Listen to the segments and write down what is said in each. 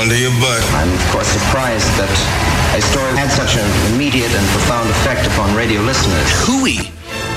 under your butt. I'm, of course, surprised that a story had such an immediate and profound effect upon radio listeners. Hooey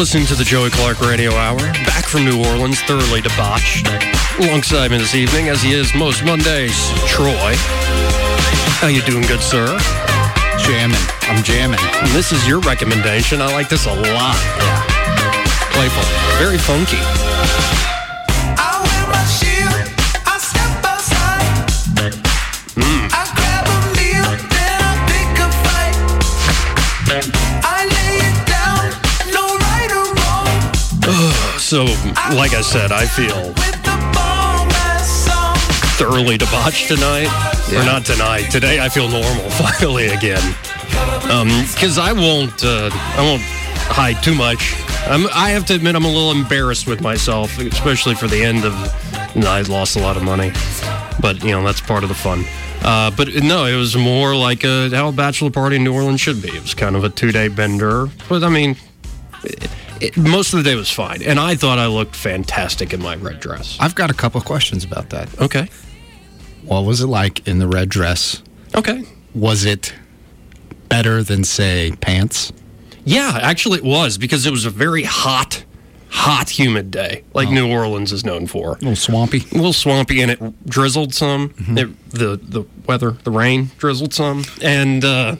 Listening to the Joey Clark Radio Hour, back from New Orleans, thoroughly debauched. Alongside me this evening, as he is most Mondays, Troy. How you doing, good sir? Jamming. I'm jamming. And this is your recommendation. I like this a lot. Yeah. Playful. Very funky. So, like I said, I feel thoroughly debauched tonight. Yeah. Or not tonight. Today I feel normal finally again. Because um, I won't, uh, I won't hide too much. I'm, I have to admit I'm a little embarrassed with myself, especially for the end of. You know, I lost a lot of money, but you know that's part of the fun. Uh, but no, it was more like a, how a bachelor party in New Orleans should be. It was kind of a two day bender. But I mean, it, it, most of the day was fine. And I thought I looked fantastic in my red dress. I've got a couple questions about that. Okay. What was it like in the red dress? Okay. Was it better than, say, pants? Yeah, actually it was because it was a very hot, hot, humid day, like oh. New Orleans is known for. A little swampy. A little swampy, and it drizzled some. Mm-hmm. It, the the weather, the rain drizzled some, and uh,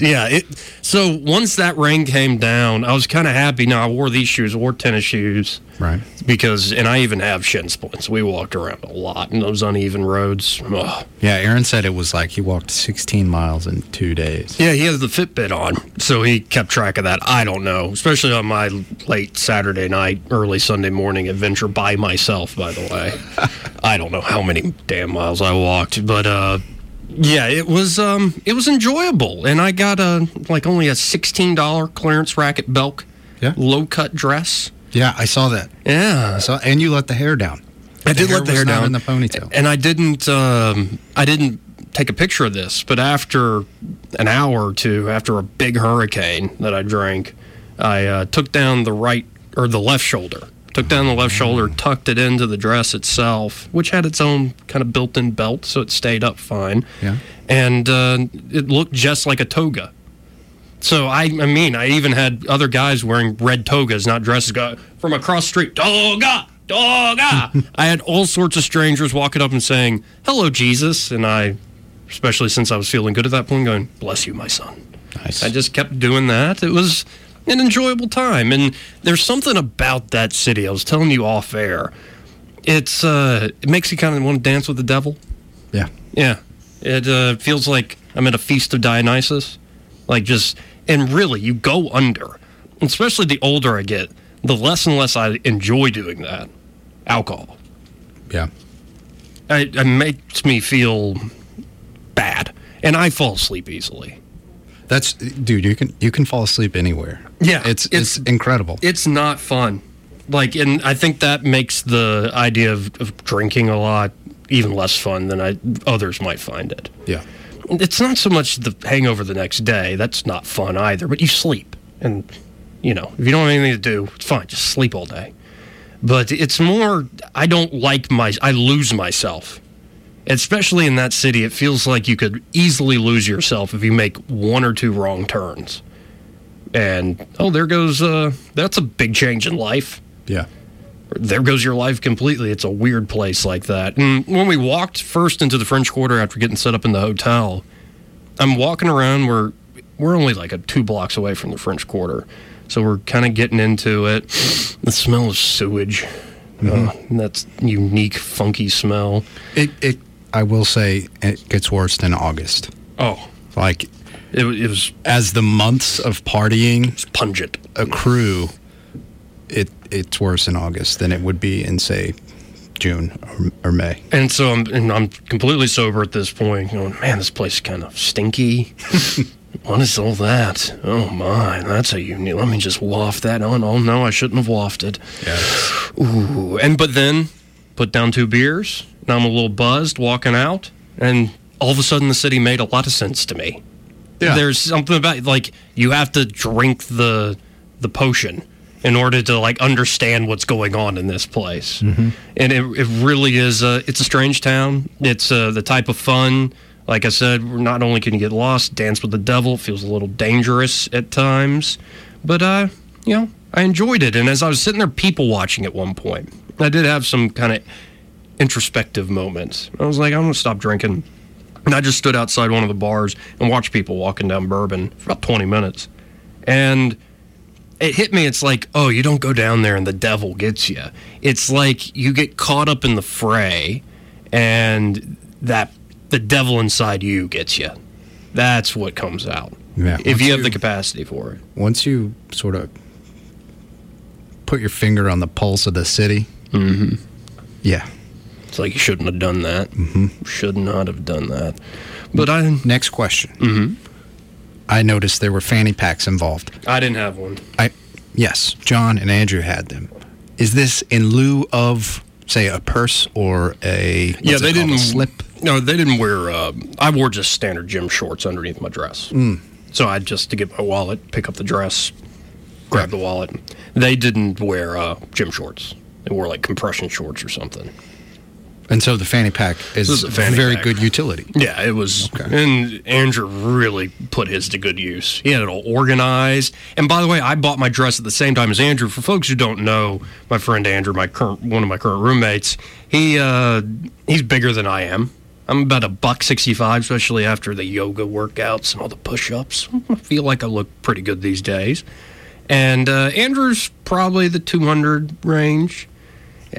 yeah. It, so once that rain came down, I was kind of happy. Now I wore these shoes, I wore tennis shoes, right? Because and I even have shin splints. We walked around a lot in those uneven roads. Ugh. Yeah, Aaron said it was like he walked 16 miles in two days. Yeah, he has the Fitbit on, so he kept track of that. I don't know, especially on my late Saturday night, early Sunday morning adventure by myself. By the way, I don't know how many damn miles I walked, but uh, yeah, it was um, it was enjoyable, and I got a like only a sixteen dollar clearance rack at Belk, yeah, low cut dress. Yeah, I saw that. Yeah, saw, and you let the hair down. I the did let the hair down in the ponytail, and I didn't. Um, I didn't take a picture of this, but after an hour or two, after a big hurricane that I drank, I uh, took down the right or the left shoulder took down the left shoulder, tucked it into the dress itself, which had its own kind of built-in belt, so it stayed up fine. Yeah. And uh, it looked just like a toga. So I, I mean, I even had other guys wearing red togas, not dresses, go from across the street, toga, toga. I had all sorts of strangers walking up and saying, "Hello, Jesus," and I, especially since I was feeling good at that point, going, "Bless you, my son." Nice. I just kept doing that. It was an enjoyable time. And there's something about that city. I was telling you off air. It's uh, it makes you kind of want to dance with the devil. Yeah, yeah. It uh, feels like I'm at a feast of Dionysus. Like just and really, you go under. Especially the older I get, the less and less I enjoy doing that. Alcohol. Yeah. It, it makes me feel bad, and I fall asleep easily. That's dude. You can you can fall asleep anywhere. Yeah, it's it's, it's incredible. It's not fun. Like, and I think that makes the idea of, of drinking a lot even less fun than I others might find it. Yeah, it's not so much the hangover the next day. That's not fun either. But you sleep, and you know if you don't have anything to do, it's fine. Just sleep all day. But it's more. I don't like my. I lose myself especially in that city, it feels like you could easily lose yourself if you make one or two wrong turns. And oh, there goes uh, that's a big change in life. Yeah. There goes your life completely. It's a weird place like that. And when we walked first into the French Quarter after getting set up in the hotel, I'm walking around. We're we're only like a two blocks away from the French Quarter, So we're kind of getting into it. The smell of sewage. Uh, that's unique, funky smell. It, it, I will say, it gets worse than August. Oh, Like, it, it was as the months of partying pungent. accrue, it it's worse in August than it would be in, say, June or, or May. And so I'm, and I'm completely sober at this point. Going, man, this place is kind of stinky. what is all that? Oh my, that's a unique. Let me just waft that on. Oh no, I shouldn't have wafted. Yeah. Ooh, and but then put down two beers. Now I'm a little buzzed walking out, and all of a sudden the city made a lot of sense to me. Yeah. There's something about like you have to drink the the potion in order to like understand what's going on in this place. And it, it really is a it's a strange town. It's uh, the type of fun. Like I said, not only can you get lost, dance with the devil, it feels a little dangerous at times, but uh, you know, I enjoyed it. And as I was sitting there people watching at one point, I did have some kind of introspective moments. I was like, I'm gonna stop drinking. And I just stood outside one of the bars and watched people walking down Bourbon for about 20 minutes. And it hit me. It's like, oh, you don't go down there and the devil gets you. It's like you get caught up in the fray and that the devil inside you gets you. That's what comes out. Yeah. If you have Once the capacity for it. Once you sort of put your finger on the pulse of the city, mm-hmm. yeah. It's like you shouldn't have done that. Mm-hmm. Should not have done that. But I, Next question. Mm-hmm. I noticed there were fanny packs involved. I didn't have one. I yes, John and Andrew had them. Is this in lieu of say a purse or a yeah, they didn't slip? No, they didn't wear. Uh, I wore just standard gym shorts underneath my dress. Mm. So I just to get my wallet, pick up the dress, grab the wallet. They didn't wear uh, gym shorts. They wore like compression shorts or something. And so the fanny pack is a very pack. good utility. Yeah, it was. And Andrew really put his to good use. He had it all organized. And by the way, I bought my dress at the same time as Andrew. For folks who don't know, my friend Andrew, my current one of my current roommates, he uh, he's bigger than I am. I'm about a buck sixty five, especially after the yoga workouts and all the push ups. I feel like I look pretty good these days. And uh, Andrew's probably the two hundred range.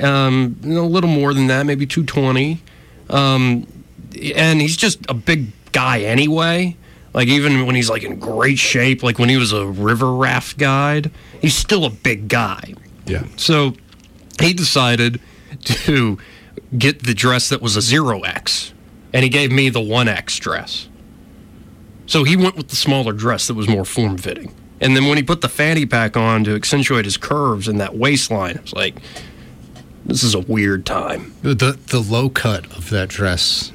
Um, a little more than that, maybe two twenty Um, and he's just a big guy anyway. Like even when he's like in great shape, like when he was a river raft guide, he's still a big guy. Yeah. So he decided to get the dress that was a zero X, and he gave me the one X dress. So he went with the smaller dress that was more form fitting. And then when he put the fanny pack on to accentuate his curves and that waistline, I was like, this is a weird time. The the low cut of that dress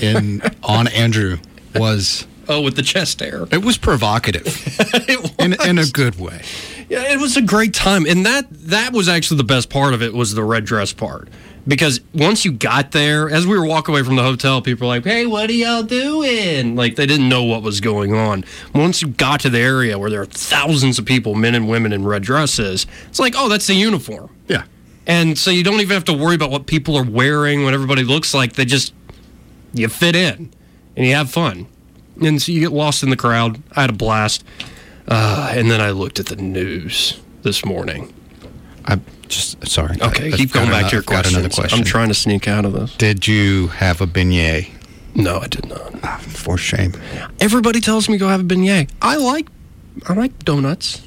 in on Andrew was Oh, with the chest hair. it was provocative it in in a good way. Yeah, it was a great time, and that that was actually the best part of it was the red dress part. Because once you got there, as we were walking away from the hotel, people were like, "Hey, what are y'all doing?" Like they didn't know what was going on. Once you got to the area where there are thousands of people, men and women in red dresses, it's like, "Oh, that's the uniform." Yeah. And so you don't even have to worry about what people are wearing, what everybody looks like. They just you fit in and you have fun. And so you get lost in the crowd. I had a blast. Uh, and then I looked at the news this morning. I'm just sorry. Okay, I- keep going back to your I've got another question. I'm trying to sneak out of this. Did you have a beignet? No, I did not. Ah, for shame. Everybody tells me go have a beignet. I like I like donuts.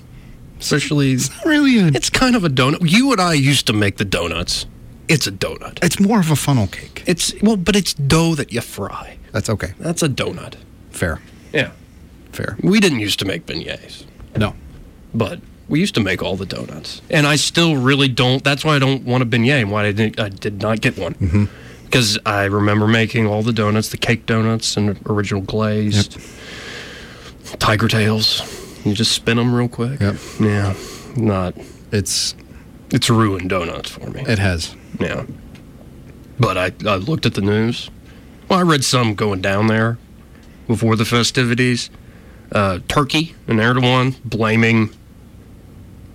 Especially it's not Really, a, it's kind of a donut. You and I used to make the donuts. It's a donut. it's more of a funnel cake. It's well, but it's dough that you fry. That's okay. That's a donut. Fair. Yeah. Fair. We didn't used to make beignets, No. but we used to make all the donuts. And I still really don't. That's why I don't want a beignet and why I didn't. I did not get one mm-hmm. because I remember making all the donuts, the cake donuts and original glazed, tiger tails. You just spin them real quick. Yep. Yeah. Not. It's It's ruined donuts for me. it has. Yeah. But I, I looked at the news. Well, I read some going down there before the festivities. Uh, Turkey and Erdogan blaming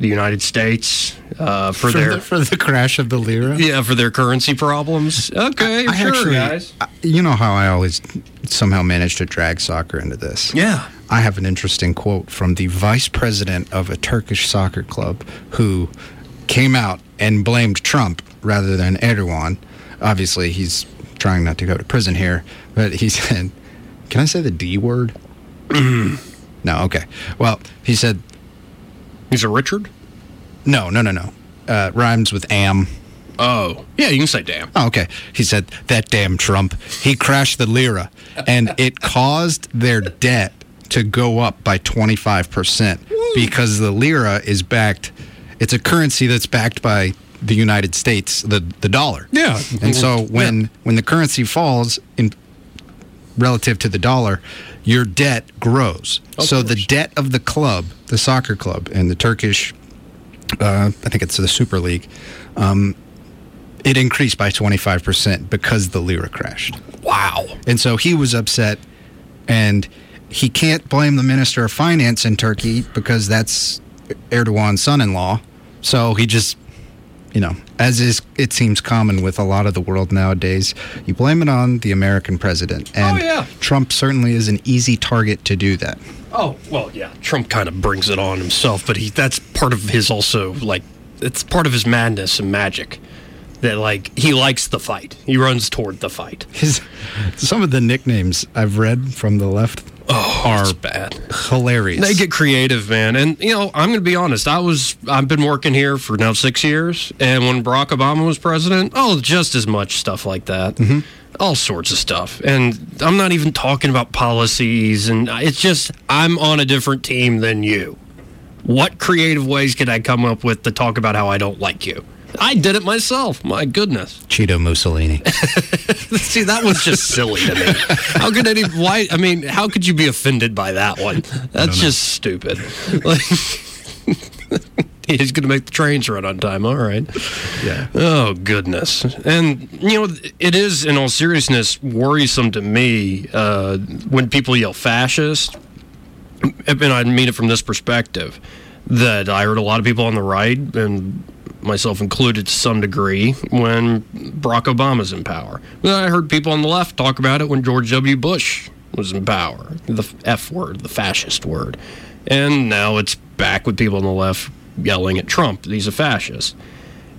the United States uh, for, For their the, for the crash of the lira. yeah for their currency problems. Okay, I sure, actually, guys. I- you know how I always somehow managed to drag soccer into this. Yeah, I have an interesting quote from the vice president of a Turkish soccer club who came out and blamed Trump rather than Erdogan. Obviously, he's trying not to go to prison here, but he said, Can I say the D word? no, okay. Well, he said, He's a Richard? No, no, no, no. Uh, rhymes with am. Oh, yeah, you can say damn. Oh, okay. He said, That damn Trump. He crashed the lira, and it caused their debt to go up by 25% because the lira is backed, it's a currency that's backed by the United States, the, the dollar. Yeah. And so when, Yeah. when the currency falls in relative to the dollar, your debt grows. so the debt of the club, the soccer club, and the Turkish, uh, I think it's the Super League, um, it increased by 25% because the lira crashed. Wow. And so he was upset, and he can't blame the minister of finance in Turkey because that's Erdogan's son-in-law. So he just, you know, as is it seems common with a lot of the world nowadays, you blame it on the American president. Oh, and Oh, yeah. Trump certainly is an easy target to do that. Oh, well, yeah. Trump kind of brings it on himself, but he that's part of his also, like, it's part of his madness and magic. That, like, he likes the fight. He runs toward the fight. His some of the nicknames I've read from the left Oh, are bad. hilarious. They get creative, man. And you know, I'm going to be honest. I was I've been working here for now 6 years, and when Barack Obama was president, oh, just as much stuff like that. Mm-hmm. All sorts of stuff. And I'm not even talking about policies and it's just I'm on a different team than you. What creative ways could I come up with to talk about how I don't like you? I did it myself. My goodness. Cheeto Mussolini. See, that was just silly to me. How could any? Why? I mean, how could you be offended by that one? That's just stupid. Like, he's going to make the trains run on time. All right. Yeah. Oh goodness. And you know, it is, in all seriousness, worrisome to me uh, when people yell fascist. And I mean it from this perspective that I heard a lot of people on the right and myself included to some degree when Barack Obama's in power. I heard people on the left talk about it when George W. Bush was in power. The F word, the fascist word. And now it's back with people on the left yelling at Trump he's a fascist.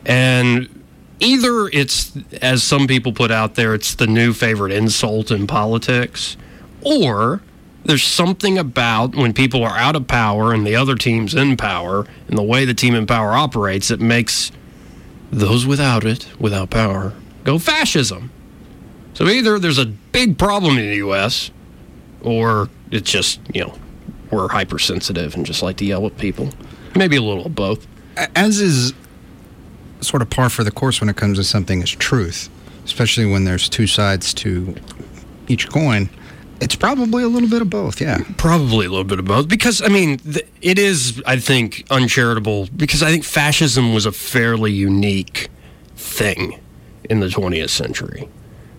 And either it's, as some people put out there, it's the new favorite insult in politics, or there's something about when people are out of power and the other team's in power and the way the team in power operates that makes those without it, without power, go fascism. So either there's a big problem in the U.S., or it's just, you know, we're hypersensitive and just like to yell at people. Maybe a little of both. as is sort of par for the course when it comes to something as truth, especially when there's two sides to each coin. It's probably a little bit of both, yeah. Probably a little bit of both. Because, I mean, th- it is, I think, uncharitable because I think fascism was a fairly unique thing in the 20th century.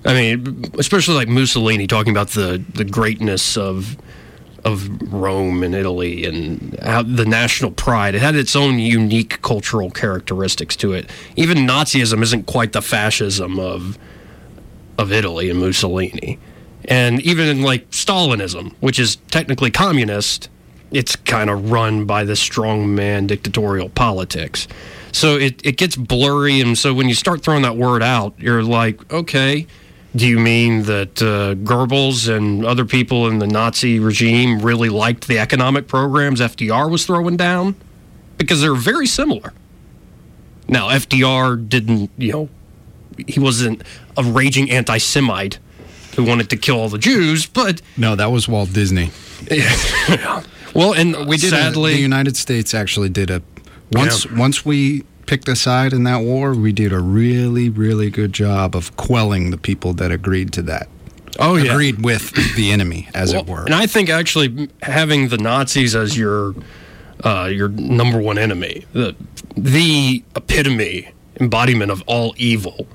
I mean, especially like Mussolini talking about the, the greatness of of Rome and Italy and the national pride. It had its own unique cultural characteristics to it. Even Nazism isn't quite the fascism of of Italy and Mussolini. And even in like Stalinism, which is technically communist, it's kind of run by the strongman dictatorial politics. So it, it gets blurry. And so when you start throwing that word out, you're like, okay, do you mean that uh, Goebbels and other people in the Nazi regime really liked the economic programs FDR was throwing down? Because they're very similar. Now, FDR didn't, you know, he wasn't a raging anti Semite who wanted to kill all the Jews, but No, that was Walt Disney. well, and We did sadly, a, the United States actually did a once Yeah. once we picked a side in that war, we did a really really good job of quelling the people that agreed to that. Oh, yeah. agreed with the enemy, as it were. And I think actually having the Nazis as your uh, your number one enemy, the the epitome embodiment of all evil,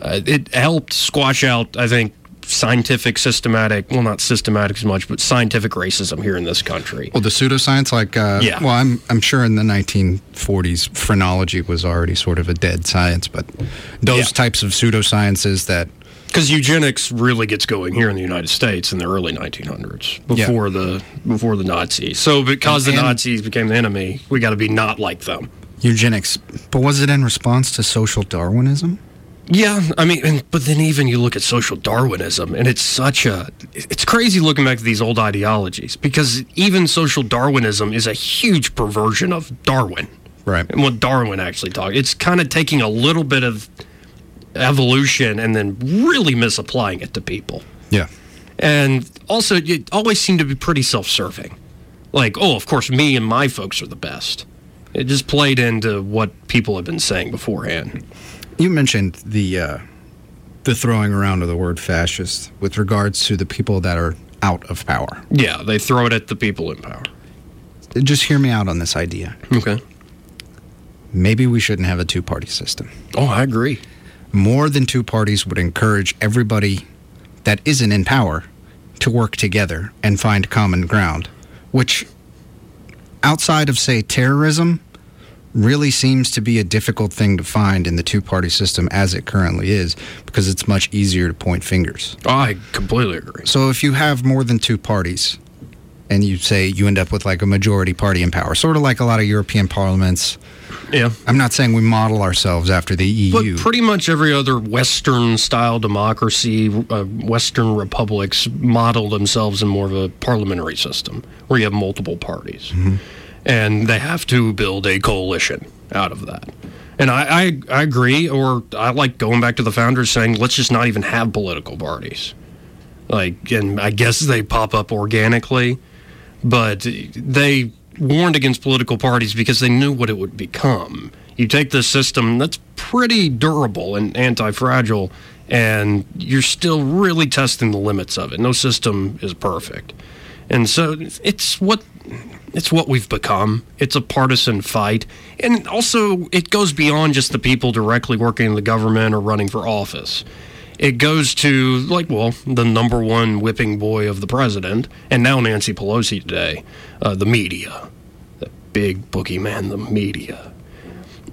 uh, it helped squash out. I think scientific, systematic, well, not systematic as much, but scientific racism here in this country. Well, the pseudoscience, like, uh, Yeah. well, I'm I'm sure in the 1940s, phrenology was already sort of a dead science, but those Yeah. types of pseudosciences that because eugenics really gets going here in the United States in the early 1900s before the before the Nazis. So because And- the Nazis became the enemy, we got to be not like them. Eugenics, but was it in response to social Darwinism? Yeah, I mean, and, but then even you look at social Darwinism, and it's such a it's crazy looking back to these old ideologies because even social Darwinism is a huge perversion of Darwin Right. and what Darwin actually taught. It's kind of taking a little bit of evolution and then really misapplying it to people. Yeah. And also, it always seemed to be pretty self serving. Like, oh, of course, me and my folks are the best. It just played into what people have been saying beforehand. You mentioned the uh, the throwing around of the word fascist with regards to the people that are out of power. Yeah, they throw it at the people in power. Just hear me out on this idea. Okay. Maybe we shouldn't have a two party system. Oh, I agree. More than two parties would encourage everybody that isn't in power to work together and find common ground, which, outside of, say, terrorism, really seems to be a difficult thing to find in the two party system as it currently is because it's much easier to point fingers. I completely agree. So if you have more than two parties and you say you end up with like a majority party in power, sort of like a lot of European parliaments. Yeah. I'm not saying we model ourselves after the EU. But pretty much every other Western style democracy, uh, Western republics model themselves in more of a parliamentary system where you have multiple parties. And they have to build a coalition out of that. And I, I, I agree, or I like going back to the founders saying, let's just not even have political parties. Like, and I guess they pop up organically, but they warned against political parties because they knew what it would become. You take this system that's pretty durable and anti fragile, and you're still really testing the limits of it. No system is perfect. And so it's what it's what we've become. It's a partisan fight. And also it goes beyond just the people directly working in the government or running for office. It goes to like well, the number one whipping boy of the president, and now Nancy Pelosi today, uh, the media, the big boogeyman, the media.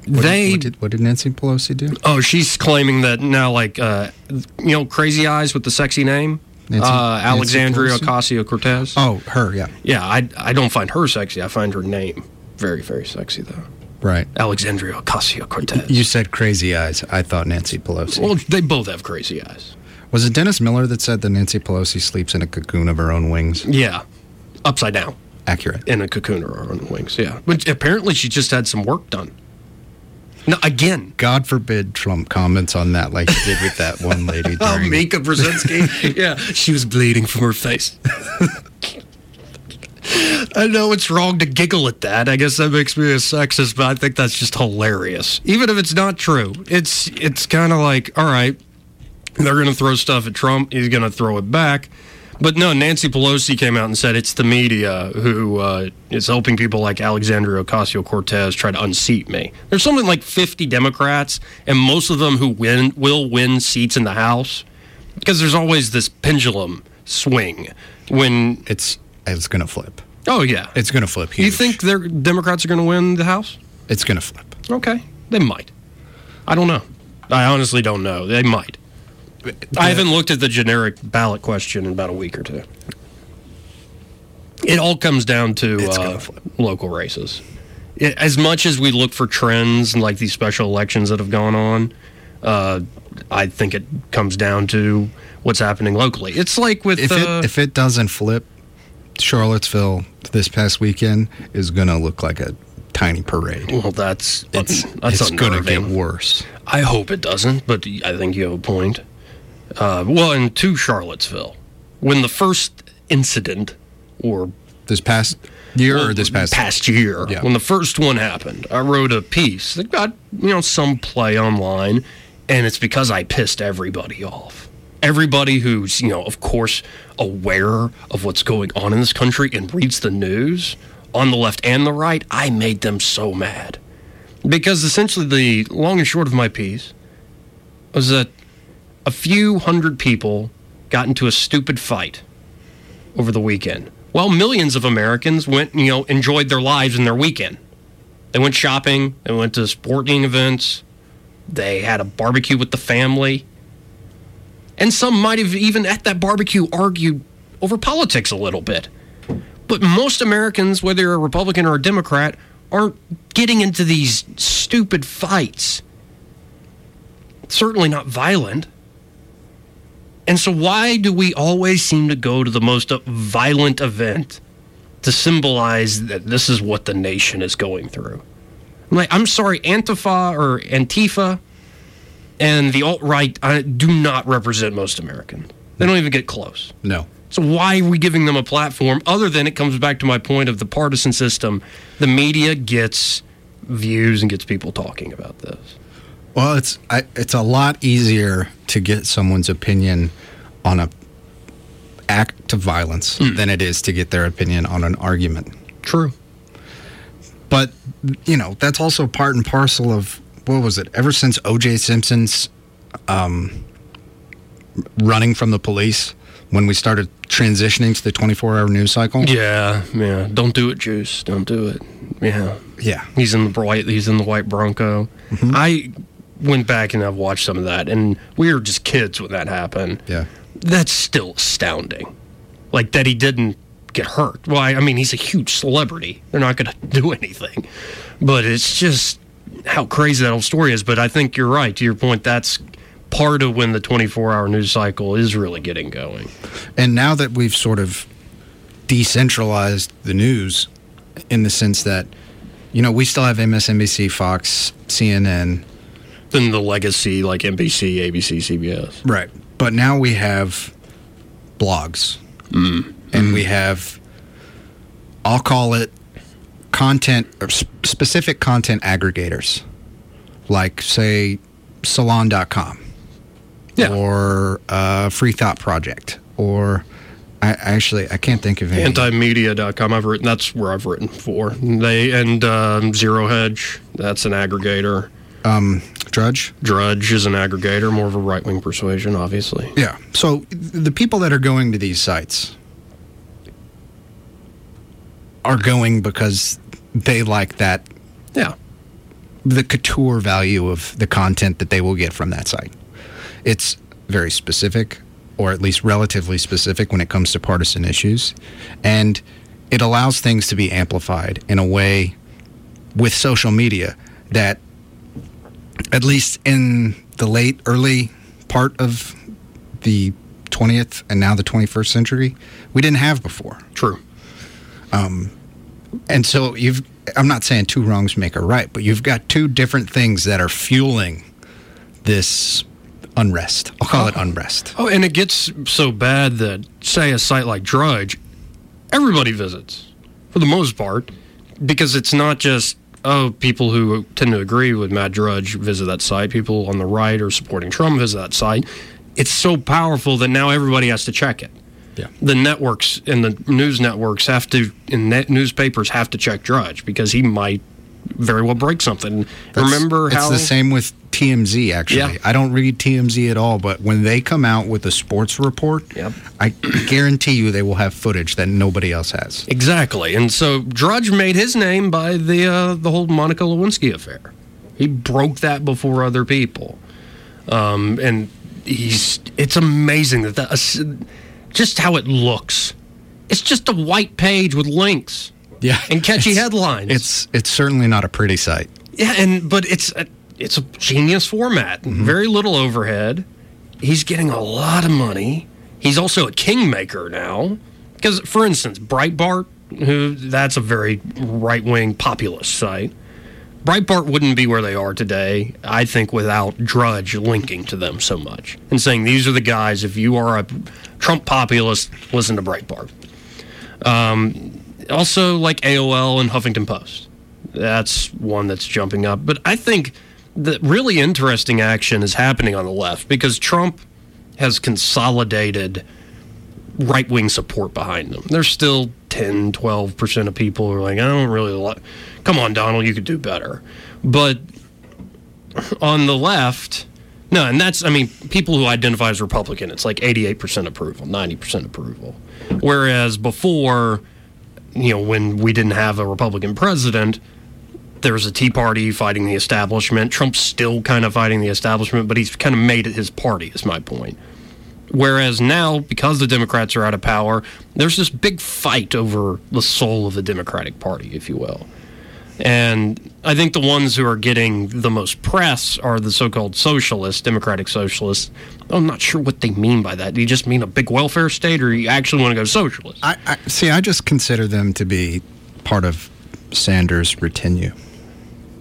What did- they what, did, what did Nancy Pelosi do? Oh, she's claiming that now, like, uh, you know, Crazy Eyes with the sexy name, Nancy- uh, Alexandria Ocasio Cortez. Oh, her, yeah. yeah, I I don't find her sexy. I find her name very very sexy though. Right. Alexandria Ocasio Cortez. You said crazy eyes. I thought Nancy Pelosi. Well, they both have crazy eyes. Was it Dennis Miller that said that Nancy Pelosi sleeps in a cocoon of her own wings? Yeah, upside down Accurate. in a cocoon or on wings. Yeah, but apparently she just had some work done. No, again. God forbid Trump comments on that like he did with that one lady Oh. Mika Brzezinski. yeah, she was bleeding from her face. I know it's wrong to giggle at that. I guess that makes me a sexist, but I think that's just hilarious. Even if it's not true, it's it's kind of like, all right, they're going to throw stuff at Trump. He's going to throw it back. But no, Nancy Pelosi came out and said it's the media who uh, is helping people like Alexandria Ocasio Cortez try to unseat me. There's something like 50 Democrats, and most of them who win will win seats in the House because there's always this pendulum swing when It's it's gonna flip. oh yeah, It's gonna flip. Huge. you think they're Democrats are going to win the House? it's gonna flip? Okay, they might. I don't know. I honestly don't know. They might. I haven't looked at the generic ballot question in about a week or two. It all comes down to uh, local races. It, as much as we look for trends and like these special elections that have gone on, uh, I think it comes down to what's happening locally. It's like with If uh, it if it doesn't flip, Charlottesville this past weekend is gonna look like a tiny parade. well, that's It's that's it's gonna get worse. I hope it doesn't, but I think you have a point. Uh, well, and to Charlottesville, when the first incident, or This past year or this past past year, Yeah. when the first one happened, I wrote a piece that got you know some play online, and it's because I pissed everybody off. Everybody who's you know, of course, aware of what's going on in this country and reads the news on the left and the right, I made them so mad. Because essentially the long and short of my piece was that a few hundred people got into a stupid fight over the weekend. While millions of americans went you know enjoyed their lives in their weekend. They went shopping they went to sporting events they had a barbecue with the family And some might have even at that barbecue argued over politics a little bit. But most Americans, whether you're a Republican or a Democrat, aren't getting into these stupid fights. Certainly not violent. And so, why do we always seem to go to the most violent event to symbolize that this is what the nation is going through? I'm like, I'm sorry, Antifa or Antifa and the alt right do not represent most Americans. They don't even get close. No. So why are we giving them a platform other than it comes back to my point of the partisan system? The media gets views and gets people talking about this. Well, it's I, it's a lot easier to get someone's opinion on a act of violence mm. than it is to get their opinion on an argument. True. But you know, that's also part and parcel of what was it? Ever since O.J. Simpson's um, running from the police, when we started transitioning to the 24-hour news cycle. Yeah, yeah. Don't do it, Juice. Don't do it. Yeah, yeah. He's in the white. He's in the white Bronco. Mm-hmm. I went back and I've watched some of that, and we were just kids when that happened. Yeah, that's still astounding. Like that he didn't get hurt. Well, I mean, he's a huge celebrity. They're not going to do anything, but it's just how crazy that whole story is. But I think you're right. To your point, that's part of when the 24 hour news cycle is really getting going. And now that we've sort of decentralized the news in the sense that, you know, we still have MSNBC, Fox, CNN. Then the legacy like NBC, ABC, CBS. Right. But now we have blogs. Mm. And mm. we have, I'll call it content, specific content aggregators. Like, say, salon.com yeah. or uh, Free Thought Project, or I actually I can't think of any. Antimedia.com. I've written that's where I've written for they and um, Zero Hedge. That's an aggregator. Um, Drudge. Drudge is an aggregator, more of a right wing persuasion, obviously. Yeah. So the people that are going to these sites are going because they like that. Yeah. The couture value of the content that they will get from that site. It's very specific, or at least relatively specific when it comes to partisan issues. And it allows things to be amplified in a way with social media that, at least in the late, early part of the 20th and now the 21st century, we didn't have before. True. Um, and so you've, I'm not saying two wrongs make a right, but you've got two different things that are fueling this unrest. I'll call oh. it unrest. Oh, and it gets so bad that, say, a site like Drudge, everybody visits for the most part because it's not just oh people who tend to agree with Matt Drudge visit that site. People on the right or supporting Trump visit that site. It's so powerful that now everybody has to check it. Yeah. The networks and the news networks have to, and net newspapers have to check Drudge because he might very well break something. That's, Remember how it's the same with TMZ. Actually, yeah. I don't read TMZ at all, but when they come out with a sports report, yep. I guarantee you they will have footage that nobody else has. Exactly, and so Drudge made his name by the uh, the whole Monica Lewinsky affair. He broke that before other people, um, and he's. It's amazing that that uh, just how it looks. It's just a white page with links yeah, and catchy headlines. It's it's certainly not a pretty site. Yeah, and but it's a, it's a genius format. Mm-hmm. Very little overhead. He's getting a lot of money. He's also a kingmaker now. Because, for instance, Breitbart, who that's a very right wing populist site. Breitbart wouldn't be where they are today, I think, without Drudge linking to them so much and saying these are the guys. If you are a Trump populist, listen to Breitbart. Um, also like AOL and Huffington Post. That's one that's jumping up. But I think the really interesting action is happening on the left because Trump has consolidated right wing support behind him. There's still 10, 12% of people who are like, I don't really like, come on, Donald, you could do better. But on the left, no, and that's, I mean, people who identify as Republican, it's like 88% approval, 90% approval. Whereas before, you know, when we didn't have a Republican president, there was a Tea Party fighting the establishment. Trump's still kind of fighting the establishment, but he's kind of made it his party, is my point. Whereas now, because the Democrats are out of power, there's this big fight over the soul of the Democratic Party, if you will. And I think the ones who are getting the most press are the so called socialists, democratic socialists. I'm not sure what they mean by that. Do you just mean a big welfare state or you actually want to go socialist? I, I see. I just consider them to be part of Sanders' retinue.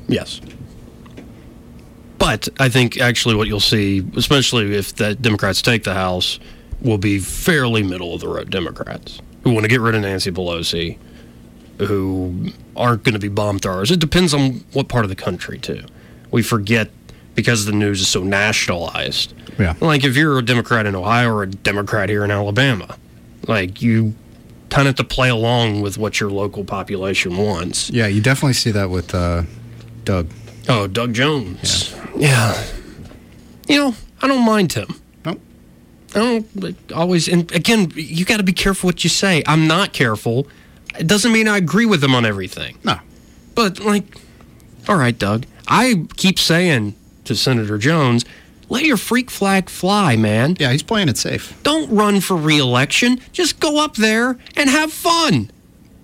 Yes. But I think actually what you'll see, especially if the Democrats take the House, will be fairly middle of the road Democrats who want to get rid of Nancy Pelosi, who aren't going to be bomb throwers. It depends on what part of the country, too. We forget because the news is so nationalized. Yeah. Like if you're a Democrat in Ohio or a Democrat here in Alabama, like you kind of have to play along with what your local population wants. Yeah, you definitely see that with uh, Doug. Oh, Doug Jones. Yeah. You know, I don't mind him. Nope. I don't always. And again, you got to be careful what you say. I'm not careful. It doesn't mean I agree with him on everything. No. But like, all right, Doug. I keep saying to Senator Jones, let your freak flag fly, man. Yeah, he's playing it safe. Don't run for reelection. Just go up there and have fun.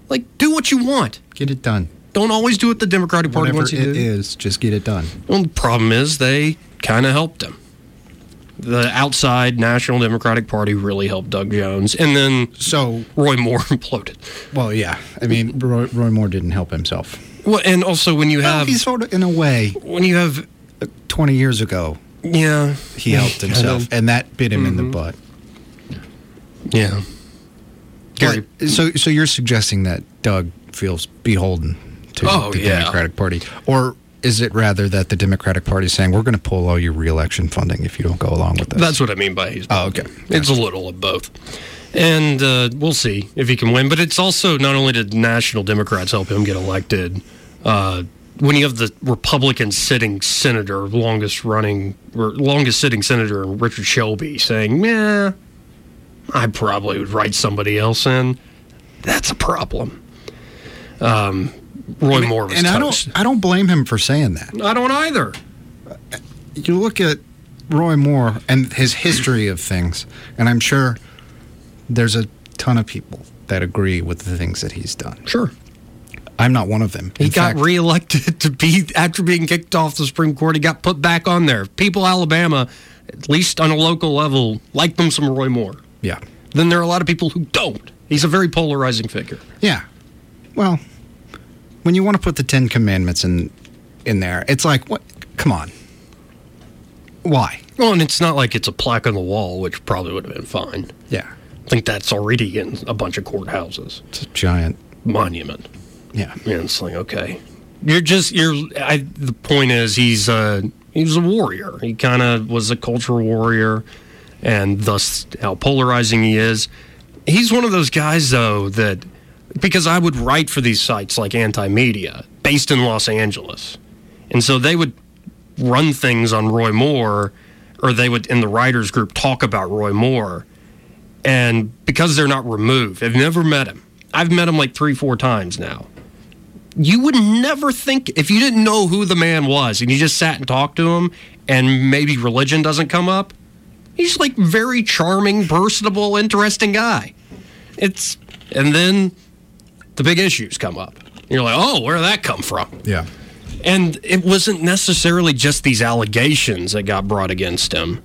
Like, do what you want. Get it done. Don't always do what the Democratic Party Whatever wants you to do. is, just get it done. Well, the problem is they kind of helped him. The outside National Democratic Party really helped Doug Jones, and then So, Roy Moore imploded. well, yeah. I mean, Roy, Roy Moore didn't help himself. Well, and also when you Well, have he sort of, in a way, when you have 20 years ago, yeah he helped himself, and that bit him in the mm-hmm. butt. yeah. Gary, But- so, so you're suggesting that Doug feels beholden to Oh, the yeah. Democratic Party, or is it rather that the Democratic Party is saying we're going to pull all your reelection funding if you don't go along with this? That's what I mean by he's. Oh, okay. It's a little of both, and uh, we'll see if he can win. But it's also not only did national Democrats help him get elected. Uh, when you have the Republican sitting senator, longest running, or longest sitting senator, Richard Shelby, saying, "Yeah, I probably would write somebody else in," that's a problem. Um, Roy Moore was and I don't, I don't blame him for saying that. I don't either. you look at Roy Moore and his history of things, and I'm sure there's a ton of people that agree with the things that he's done. Sure. I'm not one of them. He In got fact, reelected to be after being kicked off the Supreme Court. He got put back on there. People, Alabama, at least on a local level, like them some Roy Moore. Yeah. Then there are a lot of people who don't. He's a very polarizing figure. Yeah. Well, when you want to put the Ten Commandments in in there, it's like, what? Come on. Why? Well, and it's not like it's a plaque on the wall, which probably would have been fine. Yeah. I think that's already in a bunch of courthouses. It's a giant. Monument. Yeah. And it's like, okay, you're just you're. I, the point is, he's uh, a he was a warrior. He kind of was a cultural warrior, and thus how polarizing he is. He's one of those guys though that because I would write for these sites like Anti Media, based in Los Angeles, and so they would run things on Roy Moore, or they would in the writers group talk about Roy Moore, and because they're not removed, I've never met him. I've met him like three, four times now. You would never think if you didn't know who the man was and you just sat and talked to him, and maybe religion doesn't come up. He's like very charming, personable, interesting guy. It's and then the big issues come up. You're like, oh, where did that come from? Yeah. And it wasn't necessarily just these allegations that got brought against him.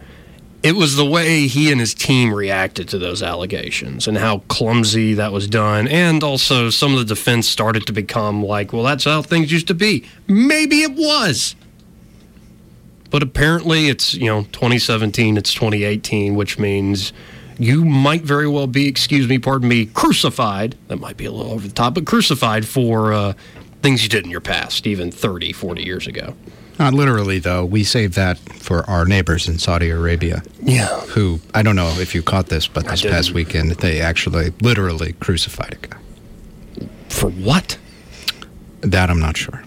It was the way he and his team reacted to those allegations and how clumsy that was done. And also, some of the defense started to become like, well, that's how things used to be. Maybe it was. But apparently, it's, you know, 2017, it's 2018, which means you might very well be, excuse me, pardon me, crucified. That might be a little over the top, but crucified for uh, things you did in your past, even 30, 40 years ago. Not literally, though. We saved that for our neighbors in Saudi Arabia, Yeah. who, I don't know if you caught this, but this past weekend, they actually literally crucified a guy. For what? That I'm not sure.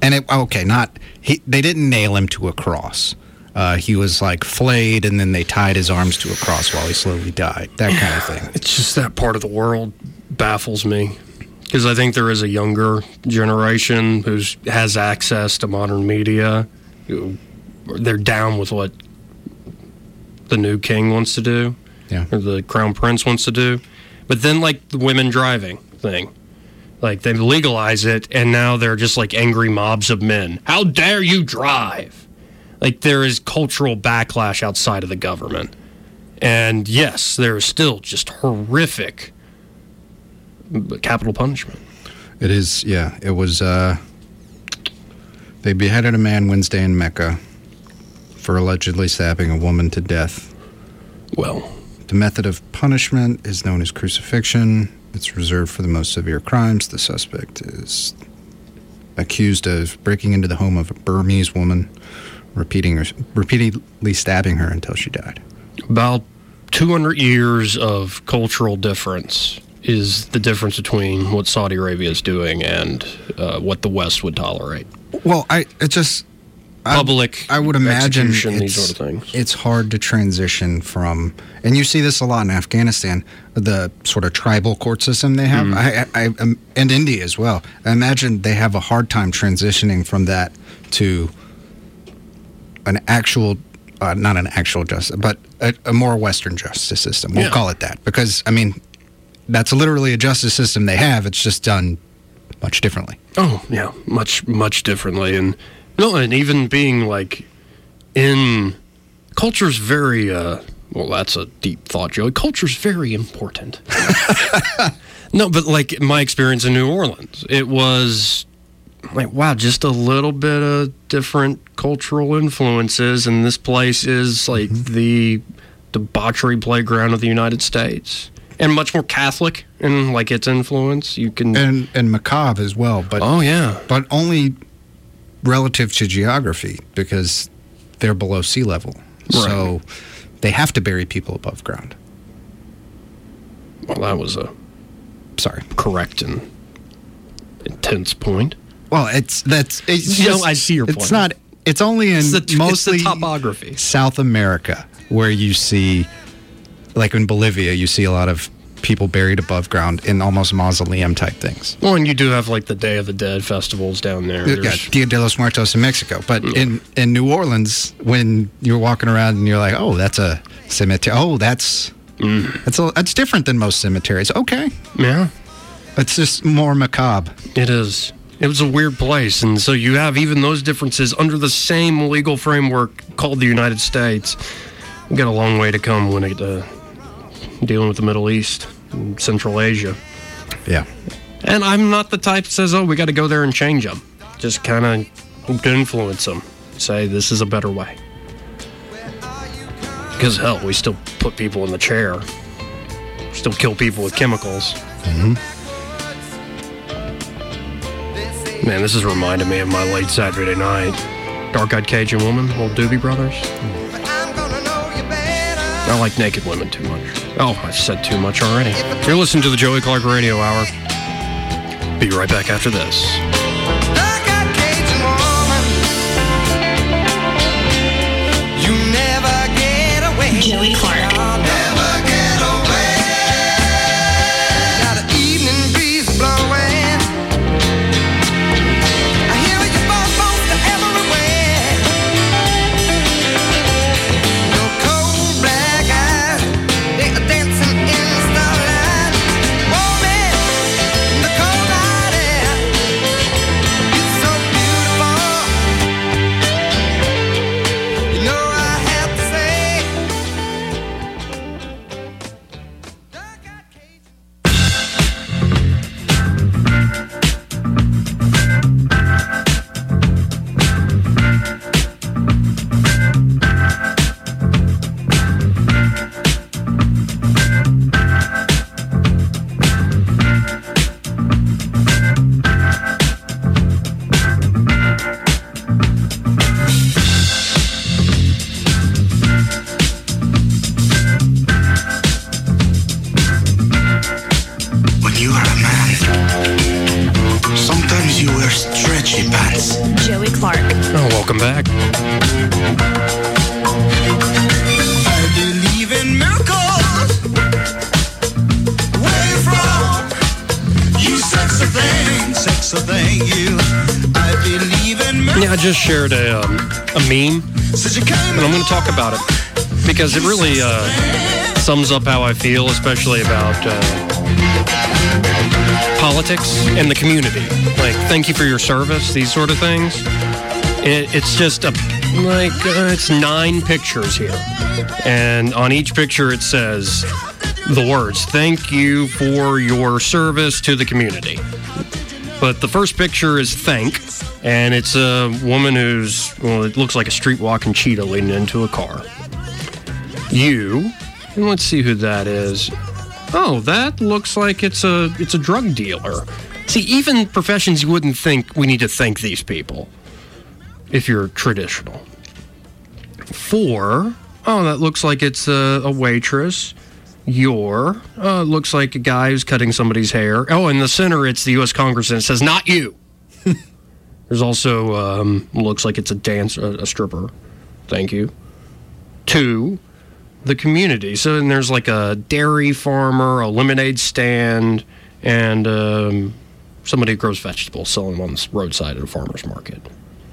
And it, okay, not, he, they didn't nail him to a cross. Uh, he was like flayed, and then they tied his arms to a cross while he slowly died. That kind of thing. It's just that part of the world baffles me. Because I think there is a younger generation who has access to modern media. They're down with what the new king wants to do, Yeah. or the crown prince wants to do. But then, like the women driving thing, like they legalize it, and now they're just like angry mobs of men. How dare you drive? Like there is cultural backlash outside of the government. And yes, there is still just horrific capital punishment. It is, yeah. It was, uh, they beheaded a man Wednesday in Mecca for allegedly stabbing a woman to death. Well, The method of punishment is known as crucifixion. It's reserved for the most severe crimes. The suspect is accused of breaking into the home of a Burmese woman, repeating her, repeatedly stabbing her until she died. about 200 years of cultural difference is the difference between what Saudi Arabia is doing and uh, what the West would tolerate. Well, I it just Public I, would imagine it's, these sort of things. it's hard to transition from, and you see this a lot in Afghanistan, the sort of tribal court system they Mm-hmm. have, I, I, I, and India as well. I imagine they have a hard time transitioning from that to an actual, uh, not an actual justice, but a, a more Western justice system. We'll Yeah. call it that because I mean, that's literally a justice system they have. It's just done much differently. Oh, yeah, much, much differently. And no, and even being like in culture's very, uh, well, that's a deep thought, Joey. Culture's very important. no, but like my experience in New Orleans, it was like, wow, just a little bit of different cultural influences. And this place is like mm-hmm. the debauchery playground of the United States. And much more Catholic in like its influence. You can, And and macabre as well, but oh yeah, but only relative to geography because they're below sea level. So they have to bury people above ground. Well, that was a Sorry. correct and intense point. Well, it's that's it's You know, I see your It's point. It's not. It's only in It's the- it's mostly topography. South America where you see, like in Bolivia, you see a lot of people buried above ground in almost mausoleum type things. Well, and you do have like the Day of the Dead festivals down there. Yeah, Dia de los Muertos in Mexico, but in in New Orleans, when you're walking around and you're like, oh, that's a cemetery. Oh, that's Mm. that's a, that's different than most cemeteries. Okay, yeah, it's just more macabre. it is. It was a weird place, and so you have even those differences under the same legal framework called the United States. We got a long way to come when it uh, dealing with the Middle East, and Central Asia. Yeah. And I'm not the type that says, "Oh, we got to go there and change them." Just kind of hope to influence them. Say this is a better way. Because hell, we still put people in the chair. Still kill people with chemicals. Man, this is reminding me of my late Saturday night. Dark-eyed Cajun woman, old Doobie Brothers. I like naked women too much. Oh, I've said too much already. You're listening to the Joey Clark Radio Hour. Be right back after this. Joey Clark. Meme, Since you came and I'm going to talk about it. because it really uh, sums up how I feel, especially about uh, politics and the community. Like, thank you for your service, these sort of things. It, it's just a like uh, it's nine pictures here, and on each picture it says the words "Thank you for your service to the community." But the first picture is thank, and it's a woman who's well, it looks like a street walking cheetah leaning into a car. You, and let's see who that is. Oh, that looks like it's a it's a drug dealer. See, even professions you wouldn't think we need to thank these people if you're traditional. Four, oh, that looks like it's a, a waitress. Your, uh, looks like a guy who's cutting somebody's hair. Oh, in the center, it's the U.S. Congress, and it says, not you. There's also, um, looks like it's a dance, a, a stripper. Thank you. Two, the community. So then there's like a dairy farmer, a lemonade stand, and um, somebody who grows vegetables selling them on the roadside at a farmer's market.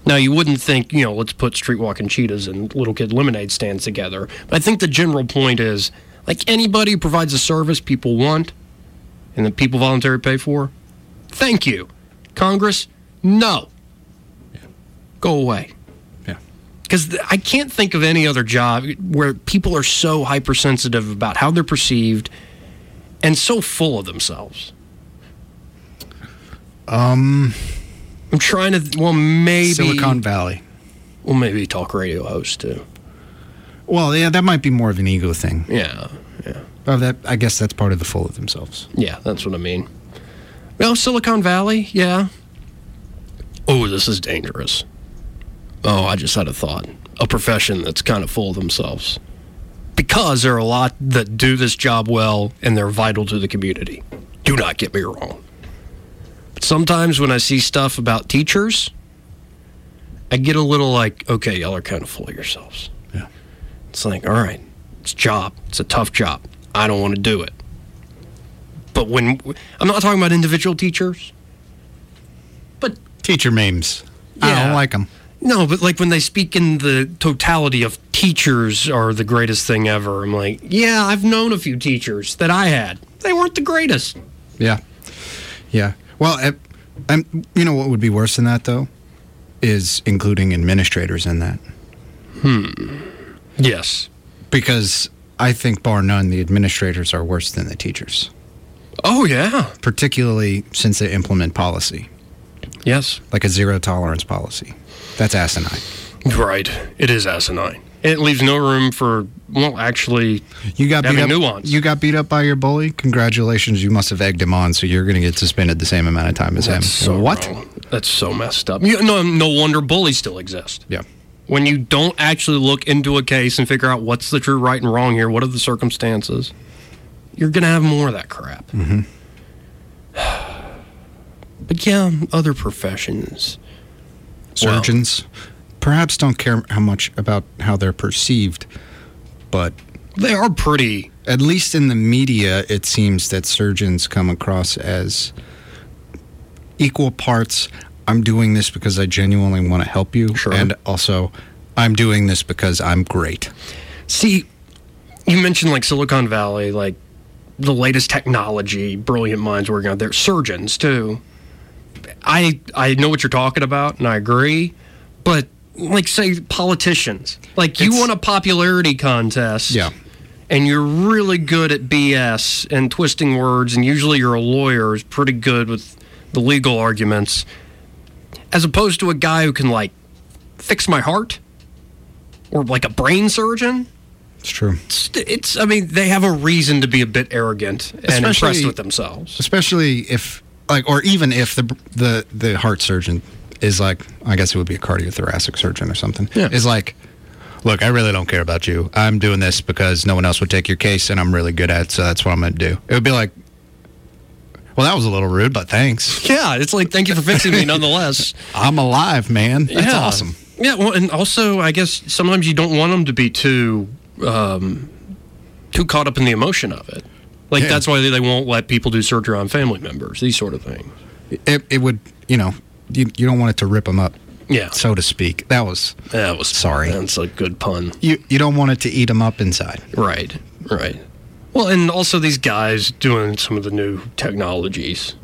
Now, you wouldn't think, you know, let's put street walking cheetahs and little kid lemonade stands together. But I think the general point is like anybody who provides a service people want and that people voluntarily pay for, thank you. Congress, no. Go away. Yeah. Because I can't think of any other job where people are so hypersensitive about how they're perceived and so full of themselves. Um, I'm trying to, well, maybe. Silicon Valley. Well, maybe talk radio host too. Well, yeah, that might be more of an ego thing. Yeah, yeah. Oh, that I guess that's part of the full of themselves. Yeah, that's what I mean. Well, Silicon Valley, yeah. Oh, this is dangerous. Oh, I just had a thought. A profession that's kind of full of themselves. Because there are a lot that do this job well and they're vital to the community. Do not get me wrong. But sometimes when I see stuff about teachers, I get a little like, okay, y'all are kind of full of yourselves. Yeah. It's like, all right, it's a job. It's a tough job. I don't want to do it. But when I'm not talking about individual teachers, but Teacher memes. I don't like them. No, but like when they speak in the totality of teachers are the greatest thing ever. I'm like, yeah, I've known a few teachers that I had. They weren't the greatest. Yeah. Yeah. Well, eh, you know what would be worse than that though, is including administrators in that Hmm. Yes. because I think bar none the administrators are worse than the teachers, Oh yeah. particularly since they implement policy Yes. like a zero tolerance policy. That's asinine. Right. It is asinine. It leaves no room for well, actually, You got beat up. nuance. You got beat up by your bully. Congratulations, you must have egged him on, so you're going to get suspended the same amount of time as him. so what? wrong. That's so messed up. You, no, no wonder bullies still exist. Yeah. when you don't actually look into a case and figure out what's the true right and wrong here, what are the circumstances, you're going to have more of that crap. Mm-hmm. But yeah, other professions. Surgeons perhaps don't care how much about how they're perceived, but They are pretty. at least in the media, it seems that surgeons come across as equal parts. I'm doing this because I genuinely want to help you, Sure. and also I'm doing this because I'm great. See, you mentioned like Silicon Valley, like the latest technology, brilliant minds working on there. Surgeons too. I I know what you're talking about, and I agree. But like, say politicians, like you It's- won a popularity contest, Yeah. and you're really good at BS and twisting words, and usually you're a lawyer who's pretty good with the legal arguments, as opposed to a guy who can like fix my heart or like a brain surgeon It's true. it's, it's I mean they have a reason to be a bit arrogant and impressed with themselves. especially if like or even if the the the heart surgeon is like i guess it would be a cardiothoracic surgeon or something Yeah. is like look i really don't care about you i'm doing this because no one else would take your case and i'm really good at it so that's what i'm going to do it would be like well that was a little rude but thanks Yeah, it's like thank you for fixing me nonetheless. i'm alive man that's yeah. awesome Yeah, well, and also I guess sometimes you don't want them to be too um, too caught up in the emotion of it. Like Yeah. that's why they won't let people do surgery on family members, these sort of things. it, it would you know you, you don't want it to rip them up Yeah. so to speak. That was That was Sorry. That's a good pun. you. You don't want it to eat them up inside. Right, right. Well, and also these guys doing some of the new technologies.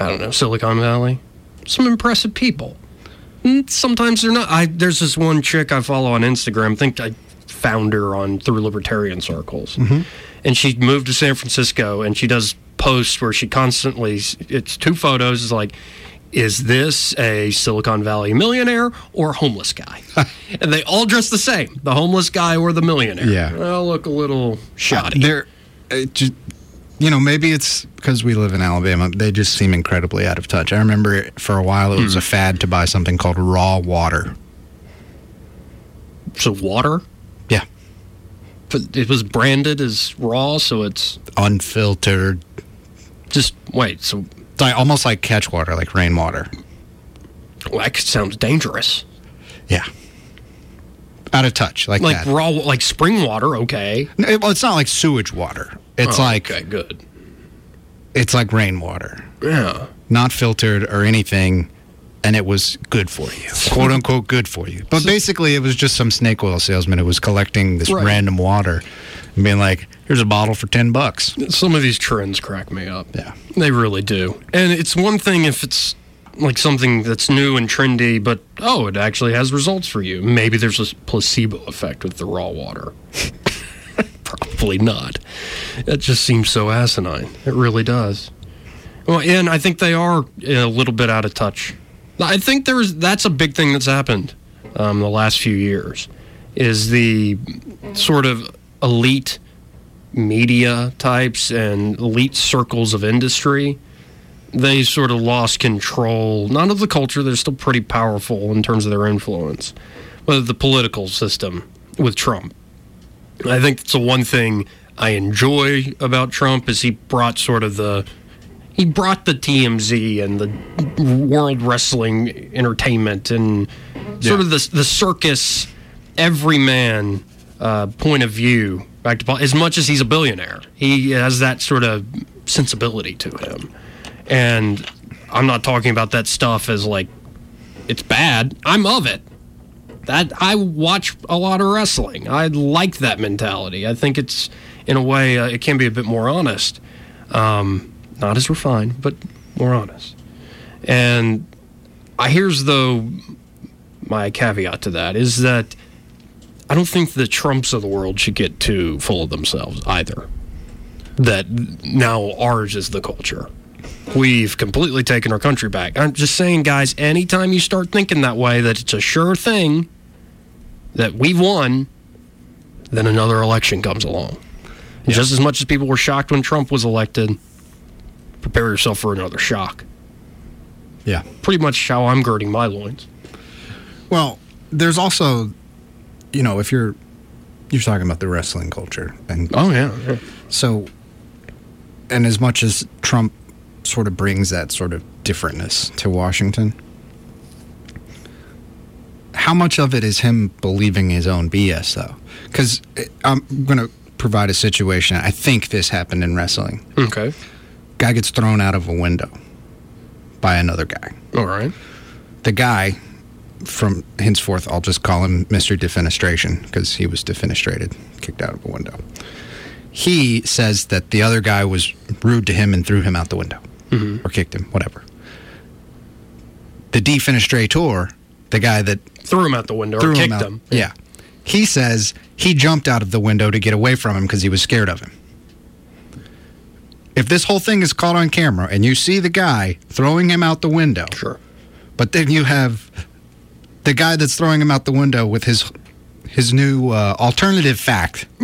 I don't know, Silicon Valley. Some impressive people. Mm, Sometimes they're not. I there's this one chick I follow on Instagram. I think I found her on through libertarian circles, and she moved to San Francisco, and she does posts where she constantly. It's two photos is like. Is this a Silicon Valley millionaire or homeless guy? and they all dress the same the homeless guy or the millionaire. Yeah. Well, look a little shoddy. They're, uh, just, you know, maybe it's because we live in Alabama. They just seem incredibly out of touch. I remember for a while it was a fad to buy something called raw water. So water, it was branded as raw, so it's unfiltered, just wait. So it's like, almost like catch water, like rainwater. well, that sounds dangerous. Yeah, out of touch, like, Like that. raw, like spring water. Okay, it- well, it's not like sewage water. It's Oh, like okay, good. it's like rainwater, Yeah, not filtered or anything, and it was good for you, quote unquote, good for you. But basically, it was just some snake oil salesman who was collecting this Right. random water and being like, "Here's a bottle for ten bucks." some of these trends crack me up. Yeah. They really do. And it's one thing if it's like something that's new and trendy, but oh, it actually has results for you. Maybe there's a placebo effect with the raw water. Probably not. It just seems so asinine. It really does. Well, and I think they are a little bit out of touch. I think there's that's a big thing that's happened um, the last few years is the sort of elite media types and elite circles of industry, they sort of lost control, not of the culture, they're still pretty powerful in terms of their influence, but the political system with Trump. I think that's the one thing I enjoy about Trump is he brought sort of the he brought the TMZ and the World Wrestling Entertainment and sort of the the circus everyman uh, point of view back to as much as he's a billionaire. He has that sort of sensibility to him, and I'm not talking about that stuff as like it's bad. I'm of it. That I watch a lot of wrestling. I like that mentality. I think it's in a way uh, it can be a bit more honest, um, not as refined, but more honest. And I here's though my caveat to that is that I don't think the Trumps of the world should get too full of themselves either. That now ours is the culture. We've completely taken our country back. I'm just saying, guys, anytime you start thinking that way, that it's a sure thing that we've won, then another election comes along. And Just as much as people were shocked when Trump was elected, prepare yourself for another shock. Yeah. Pretty much how I'm girding my loins. Well, there's also, you know, if you're you're talking about the wrestling culture, and Oh, yeah. yeah. so, and as much as Trump sort of brings that sort of differentness to Washington, how much of it is him believing his own BS though? Because eh, I'm going to provide a situation. I think this happened in wrestling. Okay. Guy gets thrown out of a window by another guy. All right. the guy from henceforth I'll just call him Mr. Defenestration because he was defenestrated, kicked out of a window. He says that the other guy was rude to him and threw him out the window mm-hmm. or kicked him, whatever. The defenestrator, the guy that Threw him out the window threw or him kicked out, him. yeah, he says he jumped out of the window to get away from him because he was scared of him. If this whole thing is caught on camera and you see the guy throwing him out the window, Sure. but then you have the guy that's throwing him out the window with his his new uh, alternative fact.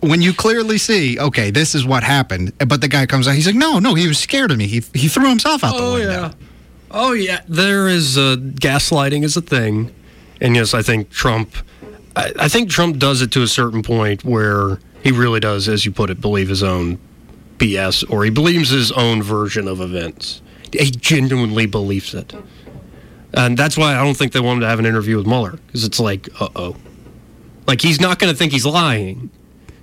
when you clearly see, okay, this is what happened, but the guy comes out, he's like, no, no, he was scared of me. He he threw himself out the window. Oh window. yeah. Oh yeah. There is uh, gaslighting is a thing, and yes, I think Trump. I, I think Trump does it to a certain point where he really does, as you put it, believe his own BS, or he believes his own version of events. He genuinely believes it, and that's why I don't think they want him to have an interview with Mueller because it's like, uh oh, like he's not going to think he's lying.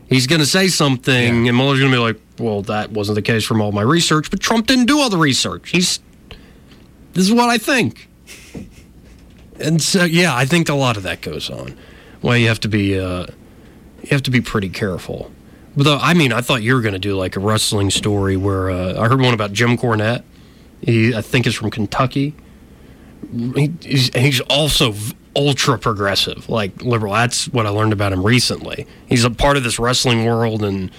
He's going to say something, and Mueller's going to be like, "Well, that wasn't the case from all my research." But Trump didn't do all the research. He's This is what I think. And so, yeah, I think a lot of that goes on. Well, you have to be, uh, you have to be pretty careful. But though, I mean, I thought you were going to do like a wrestling story where uh, I heard one about Jim Cornette. He, I think, is from Kentucky. He, he's, he's also ultra progressive, like liberal. That's what I learned about him recently. He's a part of this wrestling world and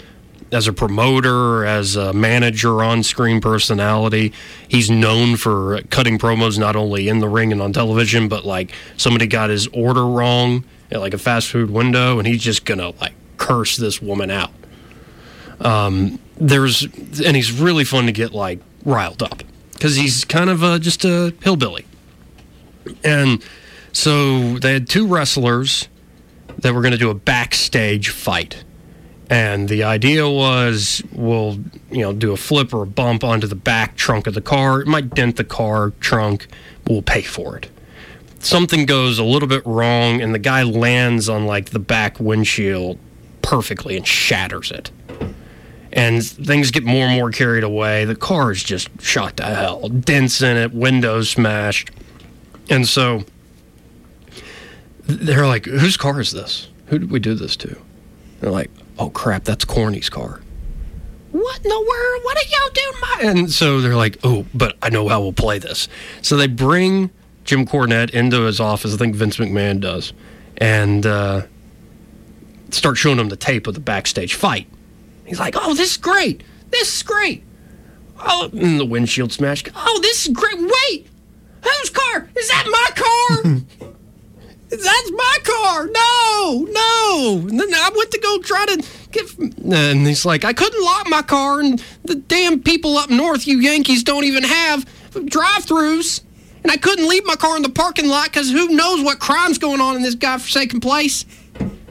as a promoter, as a manager, on screen personality. He's known for cutting promos not only in the ring and on television, but like somebody got his order wrong at like a fast food window, and he's just gonna like curse this woman out. Um, there's and he's really fun to get like riled up because he's kind of uh, just a hillbilly. And so they had two wrestlers that were going to do a backstage fight. And the idea was we'll, you know, do a flip or a bump onto the back trunk of the car. It might dent the car trunk, but we'll pay for it. Something goes a little bit wrong, and the guy lands on like the back windshield perfectly and shatters it. And things get more and more carried away. The car is just shot to hell, dents in it, windows smashed. And so they're like, whose car is this? Who did we do this to? They're like, oh crap, that's Corny's car. What in the world? What are y'all doing? My-? And so they're like, oh, but I know how we'll play this. So they bring Jim Cornette into his office. I think Vince McMahon does, and uh, start showing him the tape of the backstage fight. He's like, oh, this is great. This is great. Oh, and the windshield smashed. Oh, this is great. Wait, whose car? Is that my car? That's my car. No, no. And then I went to go try to get. And he's like, I couldn't lock my car, and the damn people up north, you Yankees, don't even have drive-throughs. And I couldn't leave my car in the parking lot because who knows what crime's going on in this godforsaken place.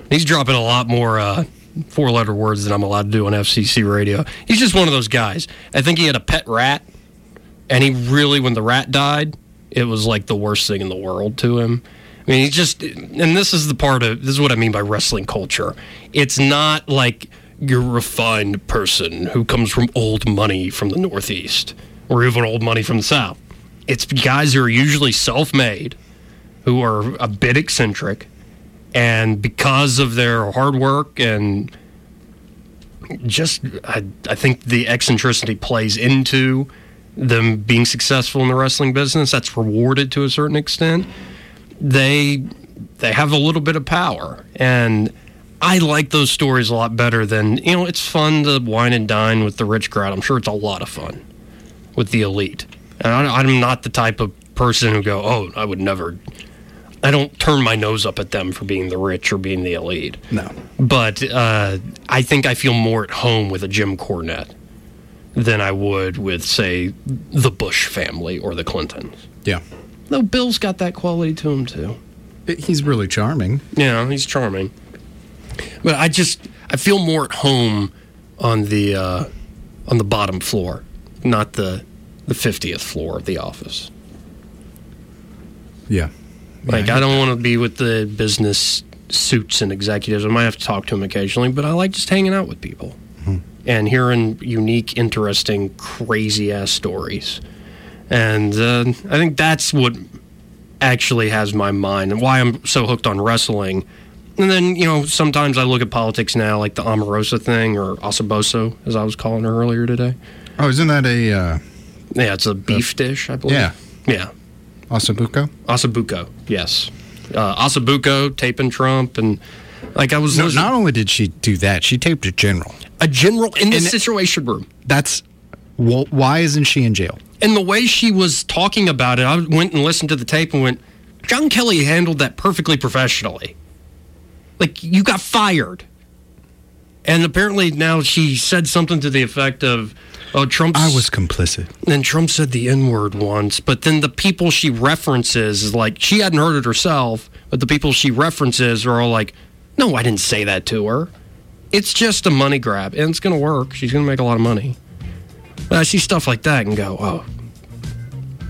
He's dropping a lot more uh, four-letter words than I'm allowed to do on FCC radio. He's just one of those guys. I think he had a pet rat, and he really, when the rat died, it was like the worst thing in the world to him. I mean, he's just, and this is the part of, this is what I mean by wrestling culture. It's not like your refined person who comes from old money from the Northeast or even old money from the South. It's guys who are usually self made, who are a bit eccentric, and because of their hard work and just, I, I think the eccentricity plays into them being successful in the wrestling business. That's rewarded to a certain extent they they have a little bit of power and I like those stories a lot better than you know it's fun to wine and dine with the rich crowd I'm sure it's a lot of fun with the elite and I, I'm not the type of person who go oh I would never I don't turn my nose up at them for being the rich or being the elite No. but uh, I think I feel more at home with a Jim Cornette than I would with say the Bush family or the Clintons Yeah. Though Bill's got that quality to him too. He's really charming. Yeah, he's charming. But I just I feel more at home on the uh, on the bottom floor, not the the fiftieth floor of the office. Yeah. Like I don't want to be with the business suits and executives. I might have to talk to them occasionally, but I like just hanging out with people and hearing unique, interesting, crazy ass stories. And uh, I think that's what actually has my mind and why I'm so hooked on wrestling. And then, you know, sometimes I look at politics now, like the Omarosa thing or Osaboso, as I was calling her earlier today. Oh, isn't that a uh, Yeah, it's a beef dish, I believe. yeah Yeah. Ossobuco? Ossobuco, yes. Uh, Ossobuco taping Trump. And like I was No, not only did she do that, she taped a general. a general in the And- situation room. That's well, why isn't she in jail? And the way she was talking about it, I went and listened to the tape and went, John Kelly handled that perfectly professionally. Like, you got fired. And apparently now she said something to the effect of, oh, Trump's. I was complicit. Then Trump said the N word once, but then the people she references is like, she hadn't heard it herself, but the people she references are all like, no, I didn't say that to her. It's just a money grab, and it's going to work. She's going to make a lot of money. But I see stuff like that and go, oh,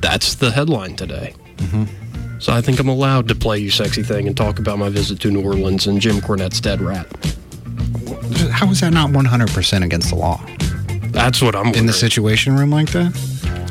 that's the headline today. Mm-hmm. So I think I'm allowed to play you sexy thing and talk about my visit to New Orleans and Jim Cornette's dead rat. How is that not 100% against the law? That's what I'm. In the Situation Room like that.